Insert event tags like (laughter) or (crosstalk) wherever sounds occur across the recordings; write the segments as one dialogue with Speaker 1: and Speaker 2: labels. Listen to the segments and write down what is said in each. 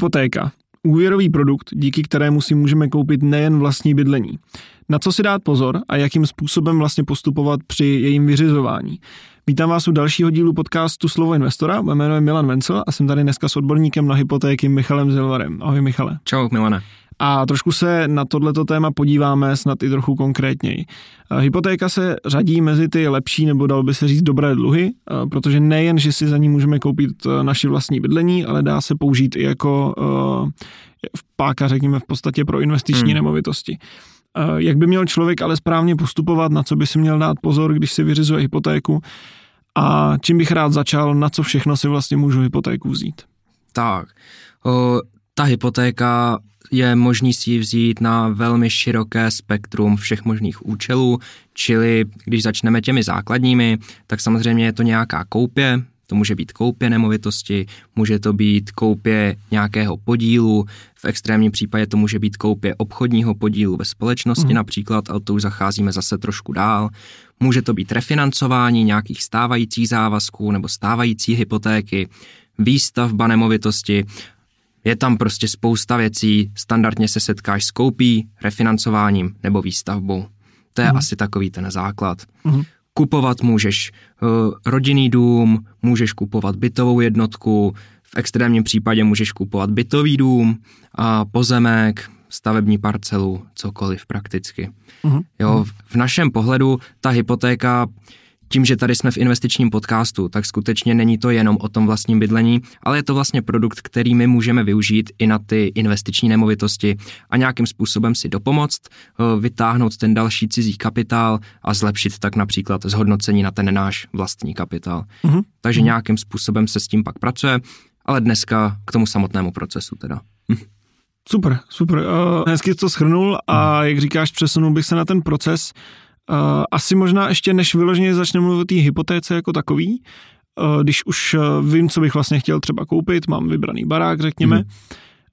Speaker 1: Hypotéka. Úvěrový produkt, díky kterému si můžeme koupit nejen vlastní bydlení. Na co si dát pozor a jakým způsobem vlastně postupovat při jejím vyřizování. Vítám vás u dalšího dílu podcastu Slovo investora. Moje jméno je Milan Vencel a jsem tady dneska s odborníkem na hypotéky Michalem Zilvarem. Ahoj Michale.
Speaker 2: Čau Milane.
Speaker 1: A trošku se na tohleto téma podíváme snad i trochu konkrétněji. Hypotéka se řadí mezi ty lepší nebo dal by se říct dobré dluhy, protože nejen, že si za ní můžeme koupit naši vlastní bydlení, ale dá se použít i jako v páka, řekněme, v podstatě pro investiční hmm. nemovitosti. Jak by měl člověk ale správně postupovat, na co by si měl dát pozor, když si vyřizuje hypotéku a čím bych rád začal, na co všechno si vlastně můžu hypotéku vzít?
Speaker 2: Tak, o, ta hypotéka je možný si ji vzít na velmi široké spektrum všech možných účelů, čili když začneme těmi základními, tak samozřejmě je to nějaká koupě, to může být koupě nemovitosti, může to být koupě nějakého podílu, v extrémním případě to může být koupě obchodního podílu ve společnosti mm. například, ale to už zacházíme zase trošku dál. Může to být refinancování nějakých stávajících závazků nebo stávající hypotéky, výstavba nemovitosti, je tam prostě spousta věcí, standardně se setkáš s koupí, refinancováním nebo výstavbou. To je mm. asi takový ten základ. Mm. Kupovat můžeš uh, rodinný dům, můžeš kupovat bytovou jednotku, v extrémním případě můžeš kupovat bytový dům, a pozemek, stavební parcelu, cokoliv prakticky. Mm. Jo, v našem pohledu ta hypotéka tím, že tady jsme v investičním podcastu, tak skutečně není to jenom o tom vlastním bydlení, ale je to vlastně produkt, který my můžeme využít i na ty investiční nemovitosti a nějakým způsobem si dopomoct, eh, vytáhnout ten další cizí kapitál a zlepšit tak například zhodnocení na ten náš vlastní kapitál. Mm-hmm. Takže nějakým způsobem se s tím pak pracuje, ale dneska k tomu samotnému procesu teda. Hm.
Speaker 1: Super, super. Uh, hezky to schrnul a jak říkáš, přesunul bych se na ten proces. Asi možná ještě než vyloženě začne mluvit o té hypotéce jako takový, když už uh, vím, co bych vlastně chtěl třeba koupit, mám vybraný barák, řekněme, mm.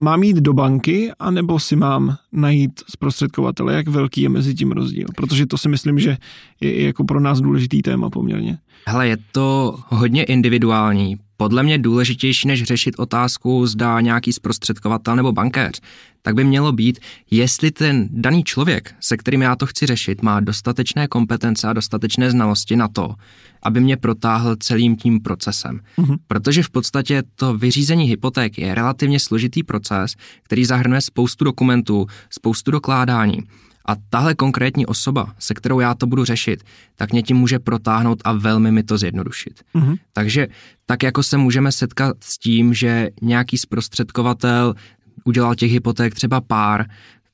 Speaker 1: mám jít do banky, anebo si mám najít zprostředkovatele, jak velký je mezi tím rozdíl? Protože to si myslím, že je jako pro nás důležitý téma poměrně.
Speaker 2: Hele, je to hodně individuální, podle mě důležitější, než řešit otázku, zda nějaký zprostředkovatel nebo bankéř, tak by mělo být, jestli ten daný člověk, se kterým já to chci řešit, má dostatečné kompetence a dostatečné znalosti na to, aby mě protáhl celým tím procesem. Mm-hmm. Protože v podstatě to vyřízení hypotéky je relativně složitý proces, který zahrnuje spoustu dokumentů, spoustu dokládání. A tahle konkrétní osoba, se kterou já to budu řešit, tak mě tím může protáhnout a velmi mi to zjednodušit. Mm-hmm. Takže tak jako se můžeme setkat s tím, že nějaký zprostředkovatel udělal těch hypoték třeba pár,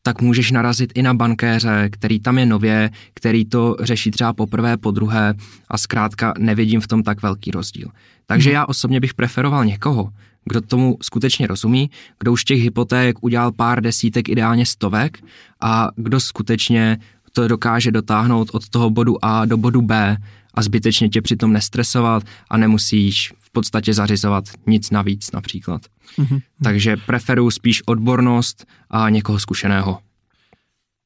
Speaker 2: tak můžeš narazit i na bankéře, který tam je nově, který to řeší třeba poprvé, po druhé a zkrátka nevidím v tom tak velký rozdíl. Takže hmm. já osobně bych preferoval někoho, kdo tomu skutečně rozumí, kdo už těch hypoték udělal pár desítek, ideálně stovek a kdo skutečně to dokáže dotáhnout od toho bodu A do bodu B a zbytečně tě přitom nestresovat a nemusíš v podstatě zařizovat nic navíc například. Mm-hmm. Takže preferuji spíš odbornost a někoho zkušeného.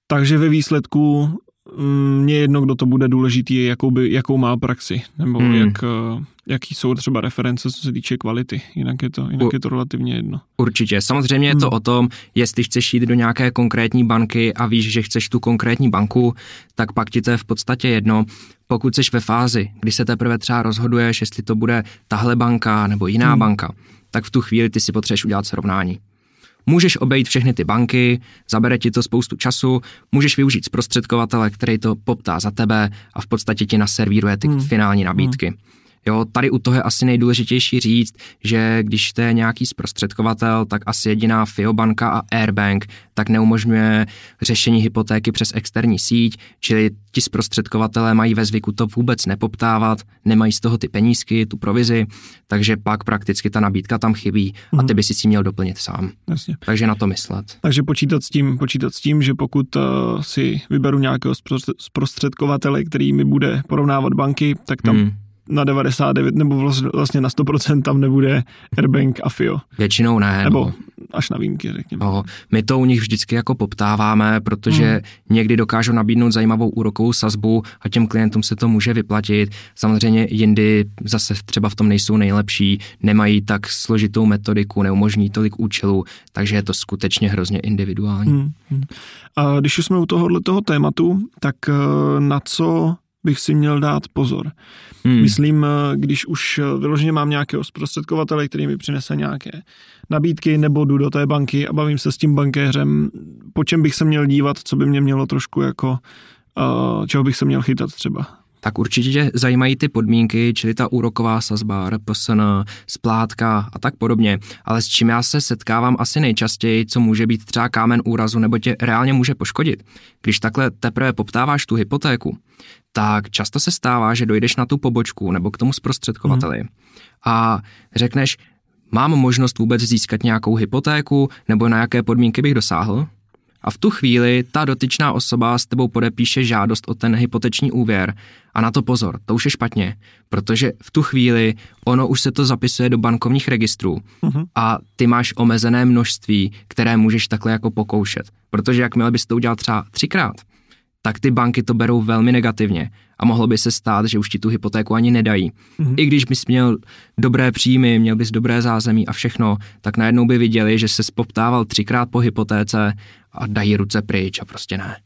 Speaker 1: Takže ve výsledku mm, mě jedno, kdo to bude důležitý, jakou, by, jakou má praxi, nebo hmm. jak, eh, jaký jsou třeba reference, co se týče kvality. Jinak je to, jinak je to relativně jedno.
Speaker 2: Určitě. Samozřejmě je to hmm. o tom, jestli chceš jít do nějaké konkrétní banky a víš, že chceš tu konkrétní banku, tak pak ti to je v podstatě jedno. Pokud jsi ve fázi, kdy se teprve třeba rozhoduješ, jestli to bude tahle banka nebo jiná hmm. banka, tak v tu chvíli ty si potřebuješ udělat srovnání. Můžeš obejít všechny ty banky, zabere ti to spoustu času, můžeš využít zprostředkovatele, který to poptá za tebe a v podstatě ti naservíruje ty hmm. finální nabídky. Hmm. Jo, tady u toho je asi nejdůležitější říct, že když to je nějaký zprostředkovatel, tak asi jediná FIObanka a Airbank tak neumožňuje řešení hypotéky přes externí síť, čili ti zprostředkovatelé mají ve zvyku to vůbec nepoptávat, nemají z toho ty penízky, tu provizi, takže pak prakticky ta nabídka tam chybí a ty mhm. by si si měl doplnit sám. Jasně. Takže na to myslet.
Speaker 1: Takže počítat s tím, počítat s tím, že pokud uh, si vyberu nějakého zprostředkovatele, který mi bude porovnávat banky, tak tam hmm na 99 nebo vlastně na 100% tam nebude Airbank a FIO.
Speaker 2: Většinou ne.
Speaker 1: Nebo až na výjimky, řekněme.
Speaker 2: No, my to u nich vždycky jako poptáváme, protože hmm. někdy dokážou nabídnout zajímavou úrokovou sazbu a těm klientům se to může vyplatit. Samozřejmě jindy zase třeba v tom nejsou nejlepší, nemají tak složitou metodiku, neumožní tolik účelů, takže je to skutečně hrozně individuální. Hmm. Hmm.
Speaker 1: A když jsme u tohohle toho tématu, tak eh, na co bych si měl dát pozor. Hmm. Myslím, eh, když už eh, vyloženě mám nějakého zprostředkovatele, který mi přinese nějaké nabídky, nebo jdu do té banky a bavím se s tím bankéřem, po čem bych se měl dívat, co by mě mělo trošku jako, uh, čeho bych se měl chytat třeba
Speaker 2: tak určitě tě zajímají ty podmínky, čili ta úroková sazba, RPSN, splátka a tak podobně. Ale s čím já se setkávám asi nejčastěji, co může být třeba kámen úrazu nebo tě reálně může poškodit. Když takhle teprve poptáváš tu hypotéku, tak často se stává, že dojdeš na tu pobočku nebo k tomu zprostředkovateli hmm. a řekneš, mám možnost vůbec získat nějakou hypotéku nebo na jaké podmínky bych dosáhl? A v tu chvíli ta dotyčná osoba s tebou podepíše žádost o ten hypoteční úvěr. A na to pozor, to už je špatně, protože v tu chvíli ono už se to zapisuje do bankovních registrů uh-huh. a ty máš omezené množství, které můžeš takhle jako pokoušet. Protože jakmile bys to udělal třeba třikrát, tak ty banky to berou velmi negativně a mohlo by se stát, že už ti tu hypotéku ani nedají. Mm-hmm. I když bys měl dobré příjmy, měl bys dobré zázemí a všechno, tak najednou by viděli, že se spoptával třikrát po hypotéce a dají ruce pryč a prostě ne.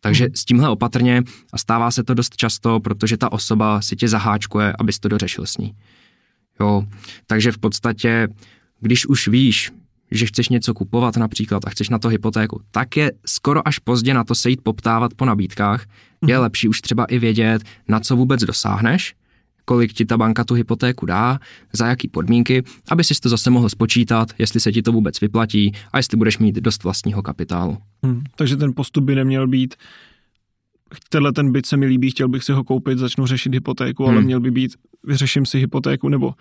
Speaker 2: Takže s tímhle opatrně a stává se to dost často, protože ta osoba si tě zaháčkuje, abys to dořešil s ní. Jo, takže v podstatě, když už víš, že chceš něco kupovat například a chceš na to hypotéku, tak je skoro až pozdě na to se jít poptávat po nabídkách. Je mhm. lepší už třeba i vědět, na co vůbec dosáhneš, kolik ti ta banka tu hypotéku dá, za jaký podmínky, aby si to zase mohl spočítat, jestli se ti to vůbec vyplatí a jestli budeš mít dost vlastního kapitálu.
Speaker 1: Hmm, takže ten postup by neměl být tenhle ten byt se mi líbí, chtěl bych si ho koupit, začnu řešit hypotéku, hmm. ale měl by být, vyřeším si hypotéku nebo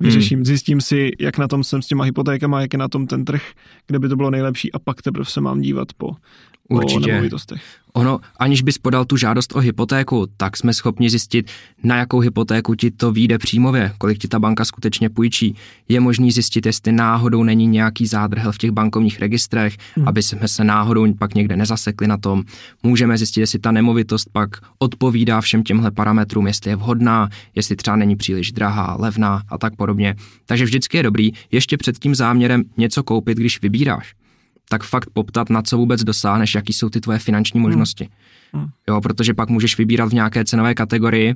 Speaker 1: vyřeším, hmm. zjistím si, jak na tom jsem s těma hypotékama, jak je na tom ten trh, kde by to bylo nejlepší a pak teprve se mám dívat po, Určitě. po nemovitostech.
Speaker 2: Ono, aniž bys podal tu žádost o hypotéku, tak jsme schopni zjistit, na jakou hypotéku ti to vyjde příjmově, kolik ti ta banka skutečně půjčí. Je možný zjistit, jestli náhodou není nějaký zádrhel v těch bankovních registrech, hmm. aby jsme se náhodou pak někde nezasekli na tom. Můžeme zjistit, jestli ta nemovitost pak odpovídá všem těmhle parametrům, jestli je vhodná, jestli třeba není příliš drahá, levná a tak podobně. Takže vždycky je dobrý ještě před tím záměrem něco koupit, když vybíráš tak fakt poptat, na co vůbec dosáhneš, jaký jsou ty tvoje finanční hmm. možnosti. Hmm. Jo, protože pak můžeš vybírat v nějaké cenové kategorii,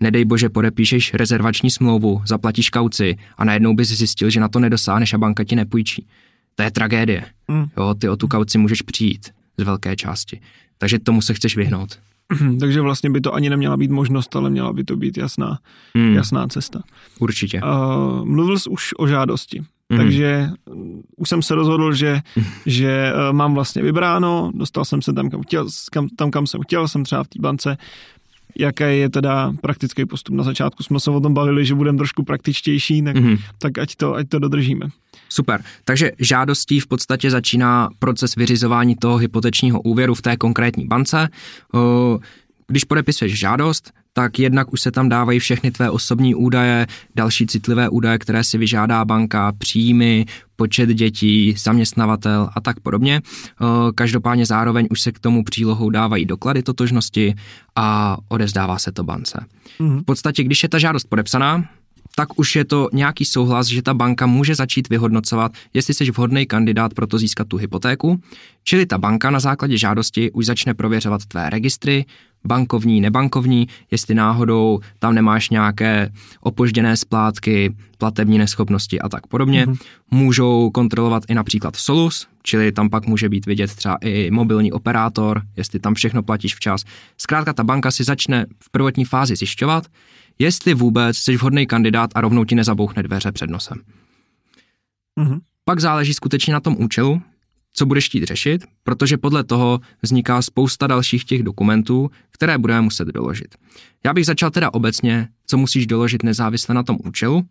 Speaker 2: nedej bože, podepíšeš rezervační smlouvu, zaplatíš kauci a najednou bys zjistil, že na to nedosáhneš a banka ti nepůjčí. To je tragédie. Hmm. Jo, ty o tu kauci můžeš přijít z velké části. Takže tomu se chceš vyhnout.
Speaker 1: Takže vlastně by to ani neměla být možnost, ale měla by to být jasná, hmm. jasná cesta.
Speaker 2: Určitě.
Speaker 1: Uh, mluvil jsi už o žádosti. Mm. Takže už jsem se rozhodl, že, (laughs) že eh, mám vlastně vybráno, dostal jsem se tam, kam, chtěl, kam, tam, kam jsem chtěl, jsem třeba v té bance. Jaký je teda praktický postup? Na začátku jsme se o tom bavili, že budeme trošku praktičtější, tak, mm. tak ať, to, ať to dodržíme.
Speaker 2: Super. Takže žádostí v podstatě začíná proces vyřizování toho hypotečního úvěru v té konkrétní bance. Když podepisuješ žádost, tak jednak už se tam dávají všechny tvé osobní údaje, další citlivé údaje, které si vyžádá banka, příjmy, počet dětí, zaměstnavatel a tak podobně. Každopádně zároveň už se k tomu přílohou dávají doklady totožnosti a odezdává se to bance. Mm-hmm. V podstatě, když je ta žádost podepsaná, tak už je to nějaký souhlas, že ta banka může začít vyhodnocovat, jestli jsi vhodný kandidát pro to získat tu hypotéku, čili ta banka na základě žádosti už začne prověřovat tvé registry, bankovní, nebankovní, jestli náhodou tam nemáš nějaké opožděné splátky, platební neschopnosti a tak podobně. Mm-hmm. Můžou kontrolovat i například Solus, čili tam pak může být vidět třeba i mobilní operátor, jestli tam všechno platíš včas. Zkrátka ta banka si začne v prvotní fázi zjišťovat, jestli vůbec jsi vhodný kandidát a rovnou ti nezabouchne dveře před nosem. Mm-hmm. Pak záleží skutečně na tom účelu, co budeš chtít řešit, protože podle toho vzniká spousta dalších těch dokumentů, které budeme muset doložit. Já bych začal teda obecně, co musíš doložit nezávisle na tom účelu,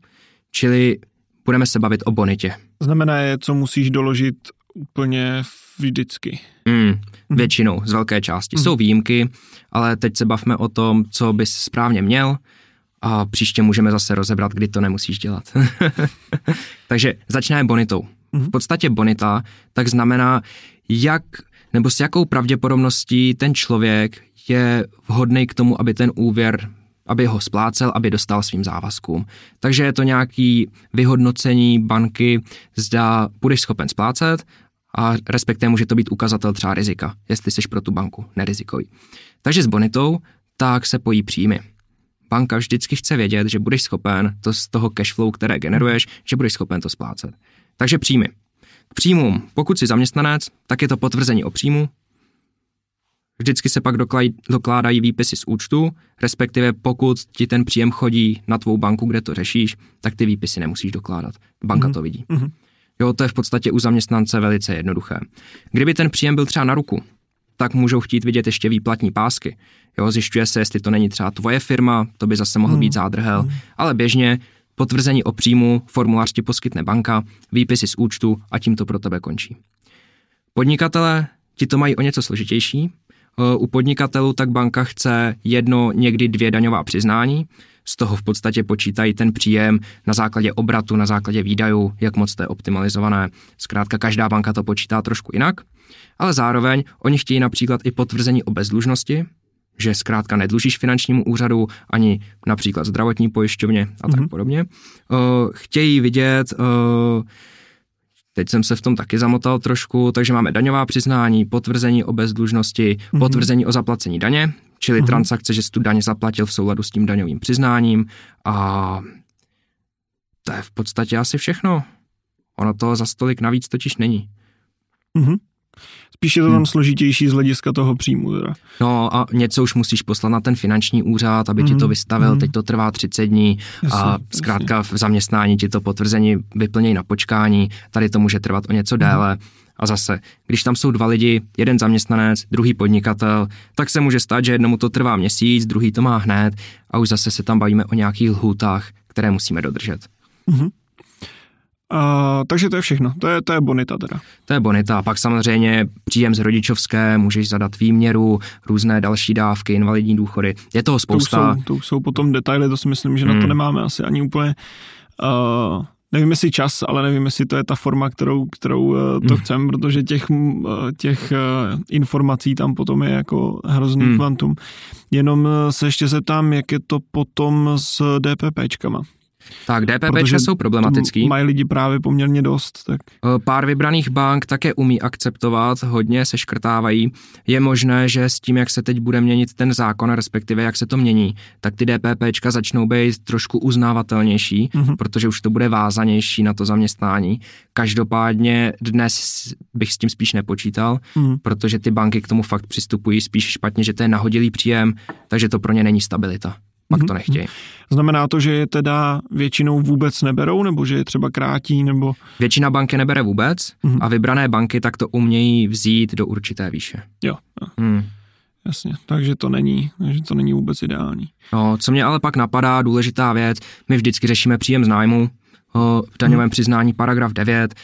Speaker 2: čili budeme se bavit o bonitě.
Speaker 1: Znamená je, co musíš doložit úplně vždycky.
Speaker 2: Mm, většinou, z velké části. Mm. Jsou výjimky, ale teď se bavme o tom, co bys správně měl a příště můžeme zase rozebrat, kdy to nemusíš dělat. (laughs) Takže začneme bonitou. V podstatě bonita tak znamená, jak nebo s jakou pravděpodobností ten člověk je vhodný k tomu, aby ten úvěr aby ho splácel, aby dostal svým závazkům. Takže je to nějaký vyhodnocení banky, zda budeš schopen splácet a respektive může to být ukazatel třeba rizika, jestli jsi pro tu banku nerizikový. Takže s bonitou tak se pojí příjmy. Banka vždycky chce vědět, že budeš schopen to z toho cashflow, které generuješ, že budeš schopen to splácet. Takže příjmy. K příjmům, pokud jsi zaměstnanec, tak je to potvrzení o příjmu, Vždycky se pak dokládají výpisy z účtu, respektive pokud ti ten příjem chodí na tvou banku, kde to řešíš, tak ty výpisy nemusíš dokládat. Banka mm-hmm. to vidí. Mm-hmm. Jo, to je v podstatě u zaměstnance velice jednoduché. Kdyby ten příjem byl třeba na ruku, tak můžou chtít vidět ještě výplatní pásky. Jo, zjišťuje se, jestli to není třeba tvoje firma, to by zase mohl mm. být zádrhel, mm. ale běžně potvrzení o příjmu, formulář ti poskytne banka, výpisy z účtu a tím to pro tebe končí. Podnikatelé ti to mají o něco složitější, Eh, u podnikatelů tak banka chce jedno, někdy dvě daňová přiznání, z toho v podstatě počítají ten příjem na základě obratu, na základě výdajů, jak moc to je optimalizované. Zkrátka každá banka to počítá trošku jinak, ale zároveň oni chtějí například i potvrzení o bezdlužnosti, že zkrátka nedlužíš finančnímu úřadu ani například zdravotní pojišťovně a tak mm-hmm. podobně. Uh, chtějí vidět uh, Teď jsem se v tom taky zamotal trošku, takže máme daňová přiznání, potvrzení o bezdlužnosti, mm-hmm. potvrzení o zaplacení daně, čili mm-hmm. transakce, že jsi tu daně zaplatil v souladu s tím daňovým přiznáním a to je v podstatě asi všechno. Ono to za stolik navíc totiž není.
Speaker 1: Mm-hmm. Spíš je to tam hmm. složitější z hlediska toho příjmu. Teda.
Speaker 2: No a něco už musíš poslat na ten finanční úřad, aby mm. ti to hmm. vystavil, mm. teď to trvá 30 dní jasně, a zkrátka jasně. v zaměstnání ti to potvrzení vyplnějí na počkání, tady to může trvat o něco déle. Mm. A zase, když tam jsou dva lidi, jeden zaměstnanec, druhý podnikatel, tak se může stát, že jednomu to trvá měsíc, druhý to má hned a už zase se tam bavíme o nějakých lhůtách, které musíme dodržet. Mm-hmm.
Speaker 1: Uh, takže to je všechno, to je, to je bonita teda.
Speaker 2: To je bonita, pak samozřejmě příjem z rodičovské, můžeš zadat výměru, různé další dávky, invalidní důchody, je toho spousta.
Speaker 1: To jsou, to jsou potom detaily, to si myslím, že hmm. na to hmm. nemáme asi ani úplně, uh, nevím jestli čas, ale nevím jestli to je ta forma, kterou, kterou uh, to hmm. chcem, protože těch, uh, těch uh, informací tam potom je jako hrozný hmm. kvantum. Jenom se ještě zeptám, jak je to potom s DPPčkama.
Speaker 2: Tak DPP jsou problematický.
Speaker 1: Mají lidi právě poměrně dost. Tak.
Speaker 2: Pár vybraných bank také umí akceptovat, hodně se škrtávají. Je možné, že s tím, jak se teď bude měnit ten zákon, respektive jak se to mění, tak ty DPP začnou být trošku uznávatelnější, mm-hmm. protože už to bude vázanější na to zaměstnání. Každopádně dnes bych s tím spíš nepočítal, mm-hmm. protože ty banky k tomu fakt přistupují spíš špatně, že to je nahodilý příjem, takže to pro ně není stabilita pak to mhm, nechtějí.
Speaker 1: Znamená to, že je teda většinou vůbec neberou, nebo že je třeba krátí, nebo...
Speaker 2: Většina banky nebere vůbec mm-hmm. a vybrané banky tak to umějí vzít do určité výše.
Speaker 1: Jo. jo. Mm. Jasně, takže to není, takže to není vůbec ideální.
Speaker 2: No, co mě ale pak napadá, důležitá věc, my vždycky řešíme příjem z nájmu, v daňovém hmm. přiznání paragraf 9,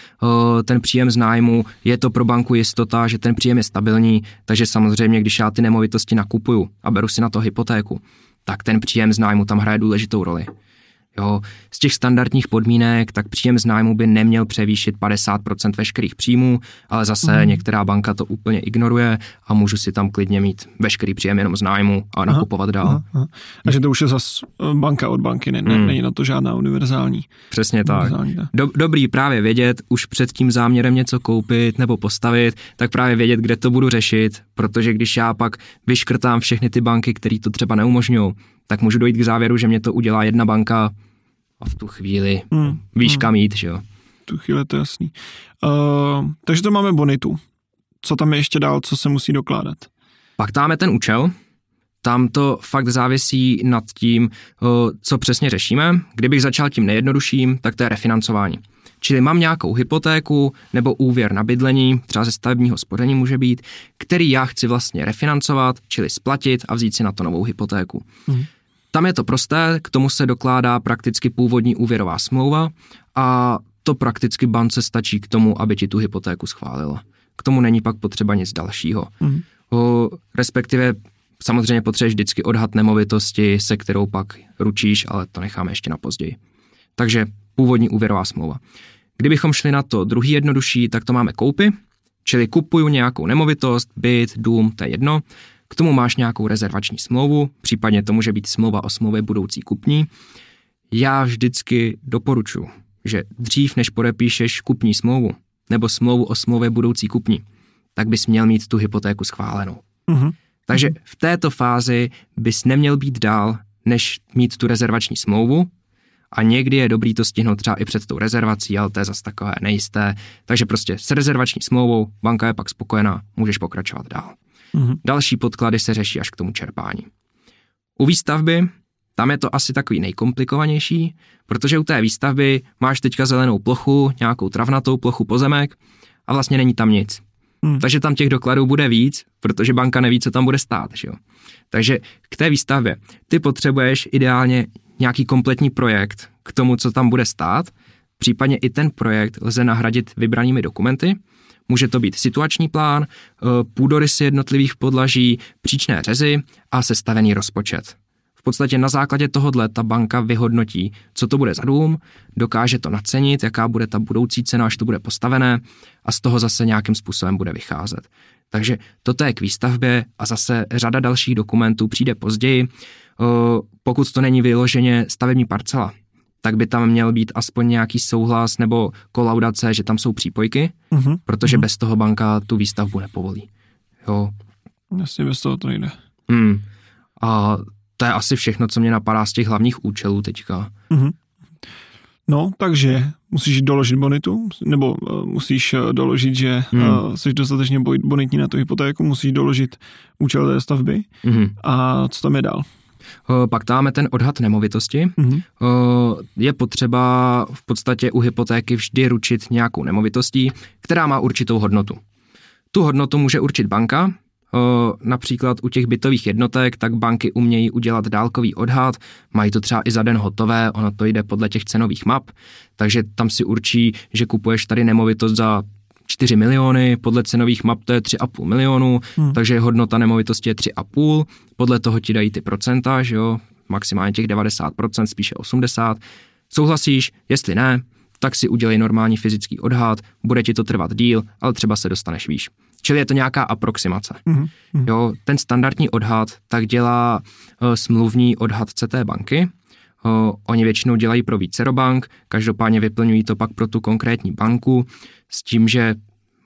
Speaker 2: ten příjem z nájmu, je to pro banku jistota, že ten příjem je stabilní, takže samozřejmě, když já ty nemovitosti nakupuju a beru si na to hypotéku, tak ten příjem z nájmu tam hraje důležitou roli. Jo, z těch standardních podmínek, tak příjem z nájmu by neměl převýšit 50% veškerých příjmů, ale zase mm. některá banka to úplně ignoruje a můžu si tam klidně mít veškerý příjem jenom z nájmu a nakupovat aha, dál. Aha, aha.
Speaker 1: A že to už je zase eh, banka od banky, ne, mm. není na to žádná univerzální.
Speaker 2: Přesně tak. Do, dobrý právě vědět, už před tím záměrem něco koupit nebo postavit, tak právě vědět, kde to budu řešit, protože když já pak vyškrtám všechny ty banky, které to třeba neumožňují, tak můžu dojít k závěru, že mě to udělá jedna banka a v tu chvíli hmm. víš, hmm. kam jít, že jo.
Speaker 1: V tu chvíli to je jasný. Uh, takže to máme bonitu. Co tam je ještě dál, co se musí dokládat?
Speaker 2: Pak tam je ten účel, tam to fakt závisí nad tím, co přesně řešíme. Kdybych začal tím nejjednodušším, tak to je refinancování. Čili mám nějakou hypotéku nebo úvěr na bydlení, třeba ze stavebního spoření může být, který já chci vlastně refinancovat, čili splatit a vzít si na to novou hypotéku. Hmm. Tam je to prosté, k tomu se dokládá prakticky původní úvěrová smlouva a to prakticky bance stačí k tomu, aby ti tu hypotéku schválila. K tomu není pak potřeba nic dalšího. Mm. O, respektive samozřejmě potřebuješ vždycky odhad nemovitosti, se kterou pak ručíš, ale to necháme ještě na později. Takže původní úvěrová smlouva. Kdybychom šli na to druhý jednodušší, tak to máme koupy, čili kupuju nějakou nemovitost, byt, dům, to je jedno, k tomu máš nějakou rezervační smlouvu, případně to může být smlouva o smlouvě budoucí kupní. Já vždycky doporučuji, že dřív než podepíšeš kupní smlouvu nebo smlouvu o smlouvě budoucí kupní, tak bys měl mít tu hypotéku schválenou. Mm-hmm. Takže v této fázi bys neměl být dál, než mít tu rezervační smlouvu, a někdy je dobrý to stihnout třeba i před tou rezervací, ale to je zase takové nejisté. Takže prostě s rezervační smlouvou, banka je pak spokojená, můžeš pokračovat dál. Mm-hmm. Další podklady se řeší až k tomu čerpání. U výstavby, tam je to asi takový nejkomplikovanější, protože u té výstavby máš teďka zelenou plochu, nějakou travnatou plochu pozemek a vlastně není tam nic. Hmm. Takže tam těch dokladů bude víc, protože banka neví, co tam bude stát. Že jo? Takže k té výstavbě ty potřebuješ ideálně nějaký kompletní projekt k tomu, co tam bude stát, případně i ten projekt lze nahradit vybranými dokumenty. Může to být situační plán, eh, půdorysy jednotlivých podlaží, příčné řezy a sestavený rozpočet. V podstatě na základě tohohle ta banka vyhodnotí, co to bude za dům, dokáže to nacenit, jaká bude ta budoucí cena, až to bude postavené a z toho zase nějakým způsobem bude vycházet. Takže toto je k výstavbě a zase řada dalších dokumentů přijde později. Pokud to není vyloženě stavební parcela, tak by tam měl být aspoň nějaký souhlas nebo kolaudace, že tam jsou přípojky, uh-huh. protože uh-huh. bez toho banka tu výstavbu nepovolí. Jo.
Speaker 1: Jasně, bez toho to nejde.
Speaker 2: Hmm. A to je asi všechno, co mě napadá z těch hlavních účelů teďka. Uh-huh.
Speaker 1: No, takže musíš doložit bonitu, nebo uh, musíš uh, doložit, že hmm. uh, jsi dostatečně bonitní na tu hypotéku, musíš doložit účel té stavby. Hmm. A co tam je dál?
Speaker 2: Pak tam máme ten odhad nemovitosti. Mm-hmm. Je potřeba v podstatě u hypotéky vždy ručit nějakou nemovitostí, která má určitou hodnotu. Tu hodnotu může určit banka, například u těch bytových jednotek, tak banky umějí udělat dálkový odhad, mají to třeba i za den hotové, ono to jde podle těch cenových map, takže tam si určí, že kupuješ tady nemovitost za 4 miliony, podle cenových map to je 3,5 milionu, hmm. takže hodnota nemovitosti je 3,5, podle toho ti dají ty procenta, že jo, maximálně těch 90%, spíše 80%. Souhlasíš, jestli ne, tak si udělej normální fyzický odhad, bude ti to trvat díl, ale třeba se dostaneš výš. Čili je to nějaká aproximace. Mm-hmm. Jo, ten standardní odhad tak dělá uh, smluvní odhadce té banky. Oni většinou dělají pro vícero bank, každopádně vyplňují to pak pro tu konkrétní banku s tím, že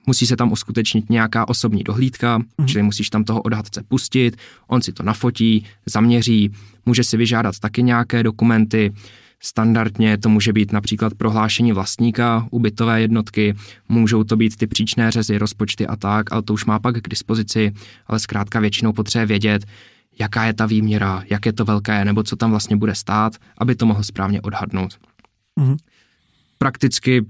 Speaker 2: musí se tam uskutečnit nějaká osobní dohlídka, mm-hmm. čili musíš tam toho odhadce pustit, on si to nafotí, zaměří, může si vyžádat taky nějaké dokumenty, Standardně to může být například prohlášení vlastníka ubytové jednotky, můžou to být ty příčné řezy, rozpočty a tak, ale to už má pak k dispozici, ale zkrátka většinou potřebuje vědět, jaká je ta výměra, jak je to velké, nebo co tam vlastně bude stát, aby to mohl správně odhadnout. Mm-hmm. Prakticky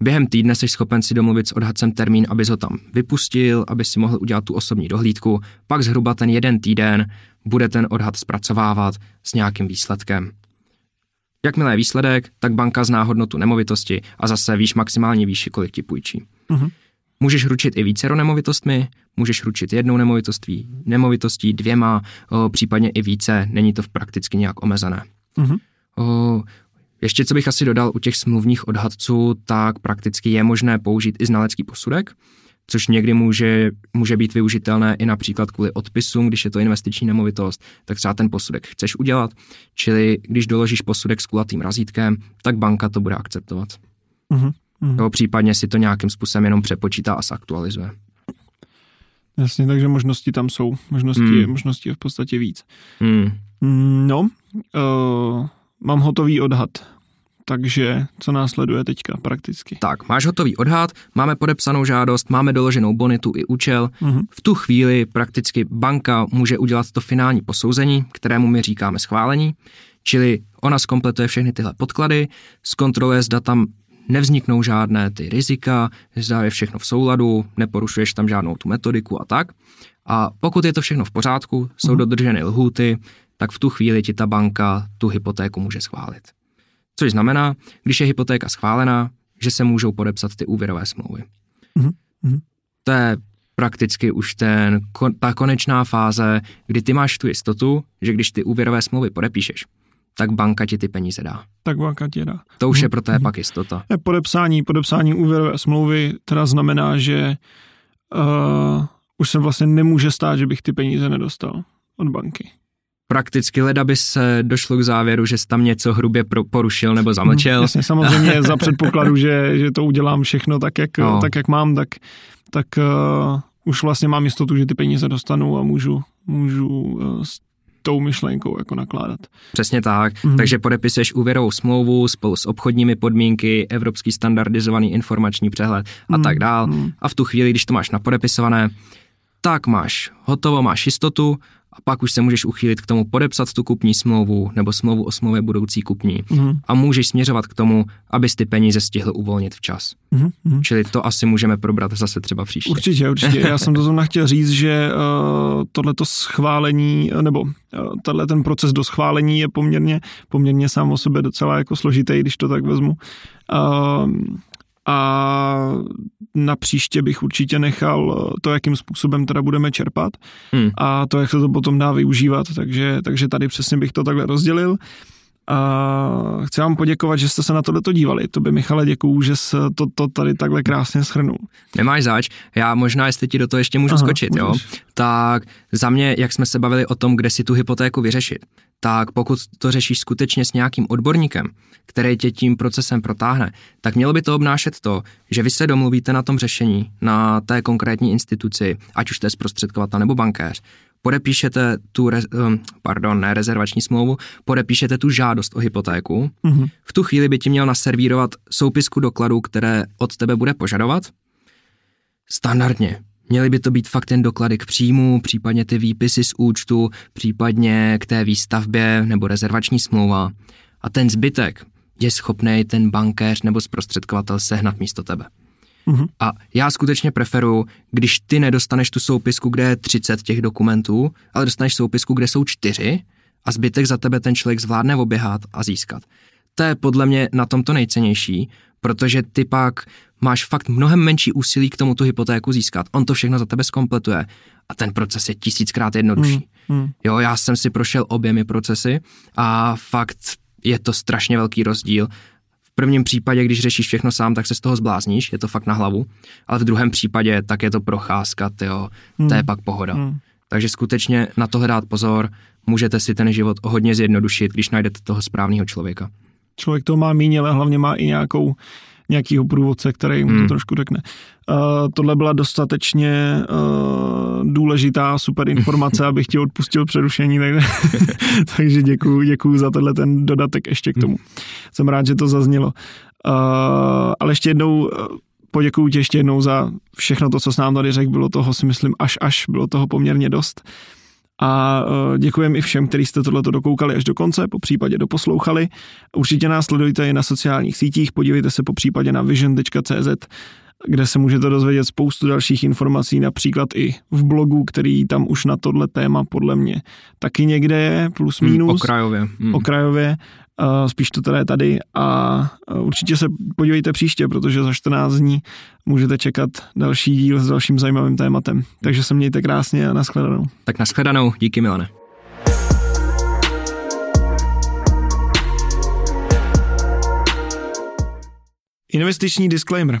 Speaker 2: během týdne jsi schopen si domluvit s odhadcem termín, aby ho tam vypustil, aby si mohl udělat tu osobní dohlídku, pak zhruba ten jeden týden bude ten odhad zpracovávat s nějakým výsledkem. Jakmile je výsledek, tak banka zná hodnotu nemovitosti a zase víš maximální výši, kolik ti půjčí. Uh-huh. Můžeš ručit i více nemovitostmi, můžeš ručit jednou nemovitostí, nemovitostí dvěma, o, případně i více, není to v prakticky nějak omezené. Uh-huh. O, ještě co bych asi dodal u těch smluvních odhadců, tak prakticky je možné použít i znalecký posudek, což někdy může, může být využitelné i například kvůli odpisům, když je to investiční nemovitost, tak třeba ten posudek chceš udělat, čili když doložíš posudek s kulatým razítkem, tak banka to bude akceptovat. Uh-huh, uh-huh. Jo, případně si to nějakým způsobem jenom přepočítá a zaktualizuje.
Speaker 1: Jasně, takže možnosti tam jsou. Možnosti, hmm. možnosti je v podstatě víc. Hmm. No, uh, mám hotový odhad takže co následuje teďka prakticky?
Speaker 2: Tak, máš hotový odhad, máme podepsanou žádost, máme doloženou bonitu i účel. Uh-huh. V tu chvíli prakticky banka může udělat to finální posouzení, kterému my říkáme schválení, čili ona zkompletuje všechny tyhle podklady, zkontroluje, zda tam nevzniknou žádné ty rizika, zda je všechno v souladu, neporušuješ tam žádnou tu metodiku a tak. A pokud je to všechno v pořádku, jsou uh-huh. dodrženy lhůty, tak v tu chvíli ti ta banka tu hypotéku může schválit. Což znamená, když je hypotéka schválená, že se můžou podepsat ty úvěrové smlouvy. Mm-hmm. To je prakticky už ten, ta konečná fáze, kdy ty máš tu jistotu, že když ty úvěrové smlouvy podepíšeš, tak banka ti ty peníze dá.
Speaker 1: Tak banka ti dá.
Speaker 2: To už je pro tebe pak jistota.
Speaker 1: Podepsání, podepsání úvěrové smlouvy teda znamená, že uh, už se vlastně nemůže stát, že bych ty peníze nedostal od banky.
Speaker 2: Prakticky leda by se došlo k závěru, že jsi tam něco hrubě porušil nebo zamlčel. Hmm,
Speaker 1: jasně, samozřejmě za předpokladu, že, že to udělám všechno tak, jak, no. tak, jak mám, tak, tak uh, už vlastně mám jistotu, že ty peníze dostanu a můžu, můžu uh, tou myšlenkou jako nakládat.
Speaker 2: Přesně tak. Mm. Takže podepisuješ úvěrovou smlouvu spolu s obchodními podmínky, evropský standardizovaný informační přehled a mm. tak dál. Mm. A v tu chvíli, když to máš napodepisované, tak máš hotovo, máš jistotu a pak už se můžeš uchýlit k tomu podepsat tu kupní smlouvu nebo smlouvu o smlouvě budoucí kupní mm. a můžeš směřovat k tomu, abys ty peníze stihl uvolnit včas. Mm. Čili to asi můžeme probrat zase třeba příště.
Speaker 1: Určitě, určitě. Já jsem to zrovna chtěl říct, že uh, tohleto schválení, nebo uh, tenhle ten proces do schválení je poměrně, poměrně sám o sobě docela jako složitý, když to tak vezmu. Uh, a na příště bych určitě nechal to, jakým způsobem teda budeme čerpat hmm. a to, jak se to potom dá využívat, takže, takže tady přesně bych to takhle rozdělil. A chci vám poděkovat, že jste se na tohle dívali. To by Michale děkuju, že jsi to, to tady takhle krásně schrnul.
Speaker 2: Nemáš zač. Já možná, jestli ti do toho ještě můžu Aha, skočit, můžeš. jo. Tak za mě, jak jsme se bavili o tom, kde si tu hypotéku vyřešit, tak pokud to řešíš skutečně s nějakým odborníkem, který tě tím procesem protáhne, tak mělo by to obnášet to, že vy se domluvíte na tom řešení, na té konkrétní instituci, ať už to je zprostředkovatel nebo bankéř, podepíšete tu, re, um, pardon, ne rezervační smlouvu, podepíšete tu žádost o hypotéku. Mm-hmm. V tu chvíli by ti měl naservírovat soupisku dokladů, které od tebe bude požadovat. Standardně. Měly by to být fakt jen doklady k příjmu, případně ty výpisy z účtu, případně k té výstavbě nebo rezervační smlouva. A ten zbytek je schopný ten bankéř nebo zprostředkovatel sehnat místo tebe. Mm-hmm. A já skutečně preferuji, když ty nedostaneš tu soupisku, kde je 30 těch dokumentů, ale dostaneš soupisku, kde jsou čtyři a zbytek za tebe ten člověk zvládne oběhat a získat. To je podle mě na tom to nejcennější, protože ty pak máš fakt mnohem menší úsilí k tomu tu hypotéku získat. On to všechno za tebe skompletuje a ten proces je tisíckrát jednodušší. Mm, mm. Jo, já jsem si prošel oběmi procesy a fakt je to strašně velký rozdíl v prvním případě, když řešíš všechno sám, tak se z toho zblázníš, je to fakt na hlavu, ale v druhém případě tak je to procházka, tyjo, hmm. to je hmm. pak pohoda. Hmm. Takže skutečně na to dát pozor, můžete si ten život hodně zjednodušit, když najdete toho správného člověka.
Speaker 1: Člověk to má míně, ale hlavně má i nějakou nějakýho průvodce, který mu to hmm. trošku řekne. Uh, tohle byla dostatečně uh, důležitá super informace, (laughs) abych ti odpustil přerušení, takže, (laughs) takže děkuju, děkuju za tenhle ten dodatek ještě k tomu. Jsem rád, že to zaznělo. Uh, ale ještě jednou poděkuju ti ještě jednou za všechno to, co s nám tady řekl, bylo toho si myslím až až, bylo toho poměrně dost. Uh, a e, děkujeme i všem, kteří jste tohleto dokoukali až do konce, po případě doposlouchali. Určitě nás sledujte i na sociálních sítích, podívejte se po případě na vision.cz, kde se můžete dozvědět spoustu dalších informací, například i v blogu, který tam už na tohle téma podle mě taky někde je, plus hmm, minus. Hmm,
Speaker 2: okrajově. Hmm.
Speaker 1: Okrajově. Uh, spíš to teda je tady a uh, určitě se podívejte příště, protože za 14 dní můžete čekat další díl s dalším zajímavým tématem. Takže se mějte krásně a nashledanou.
Speaker 2: Tak nashledanou, díky Milane.
Speaker 1: Investiční disclaimer.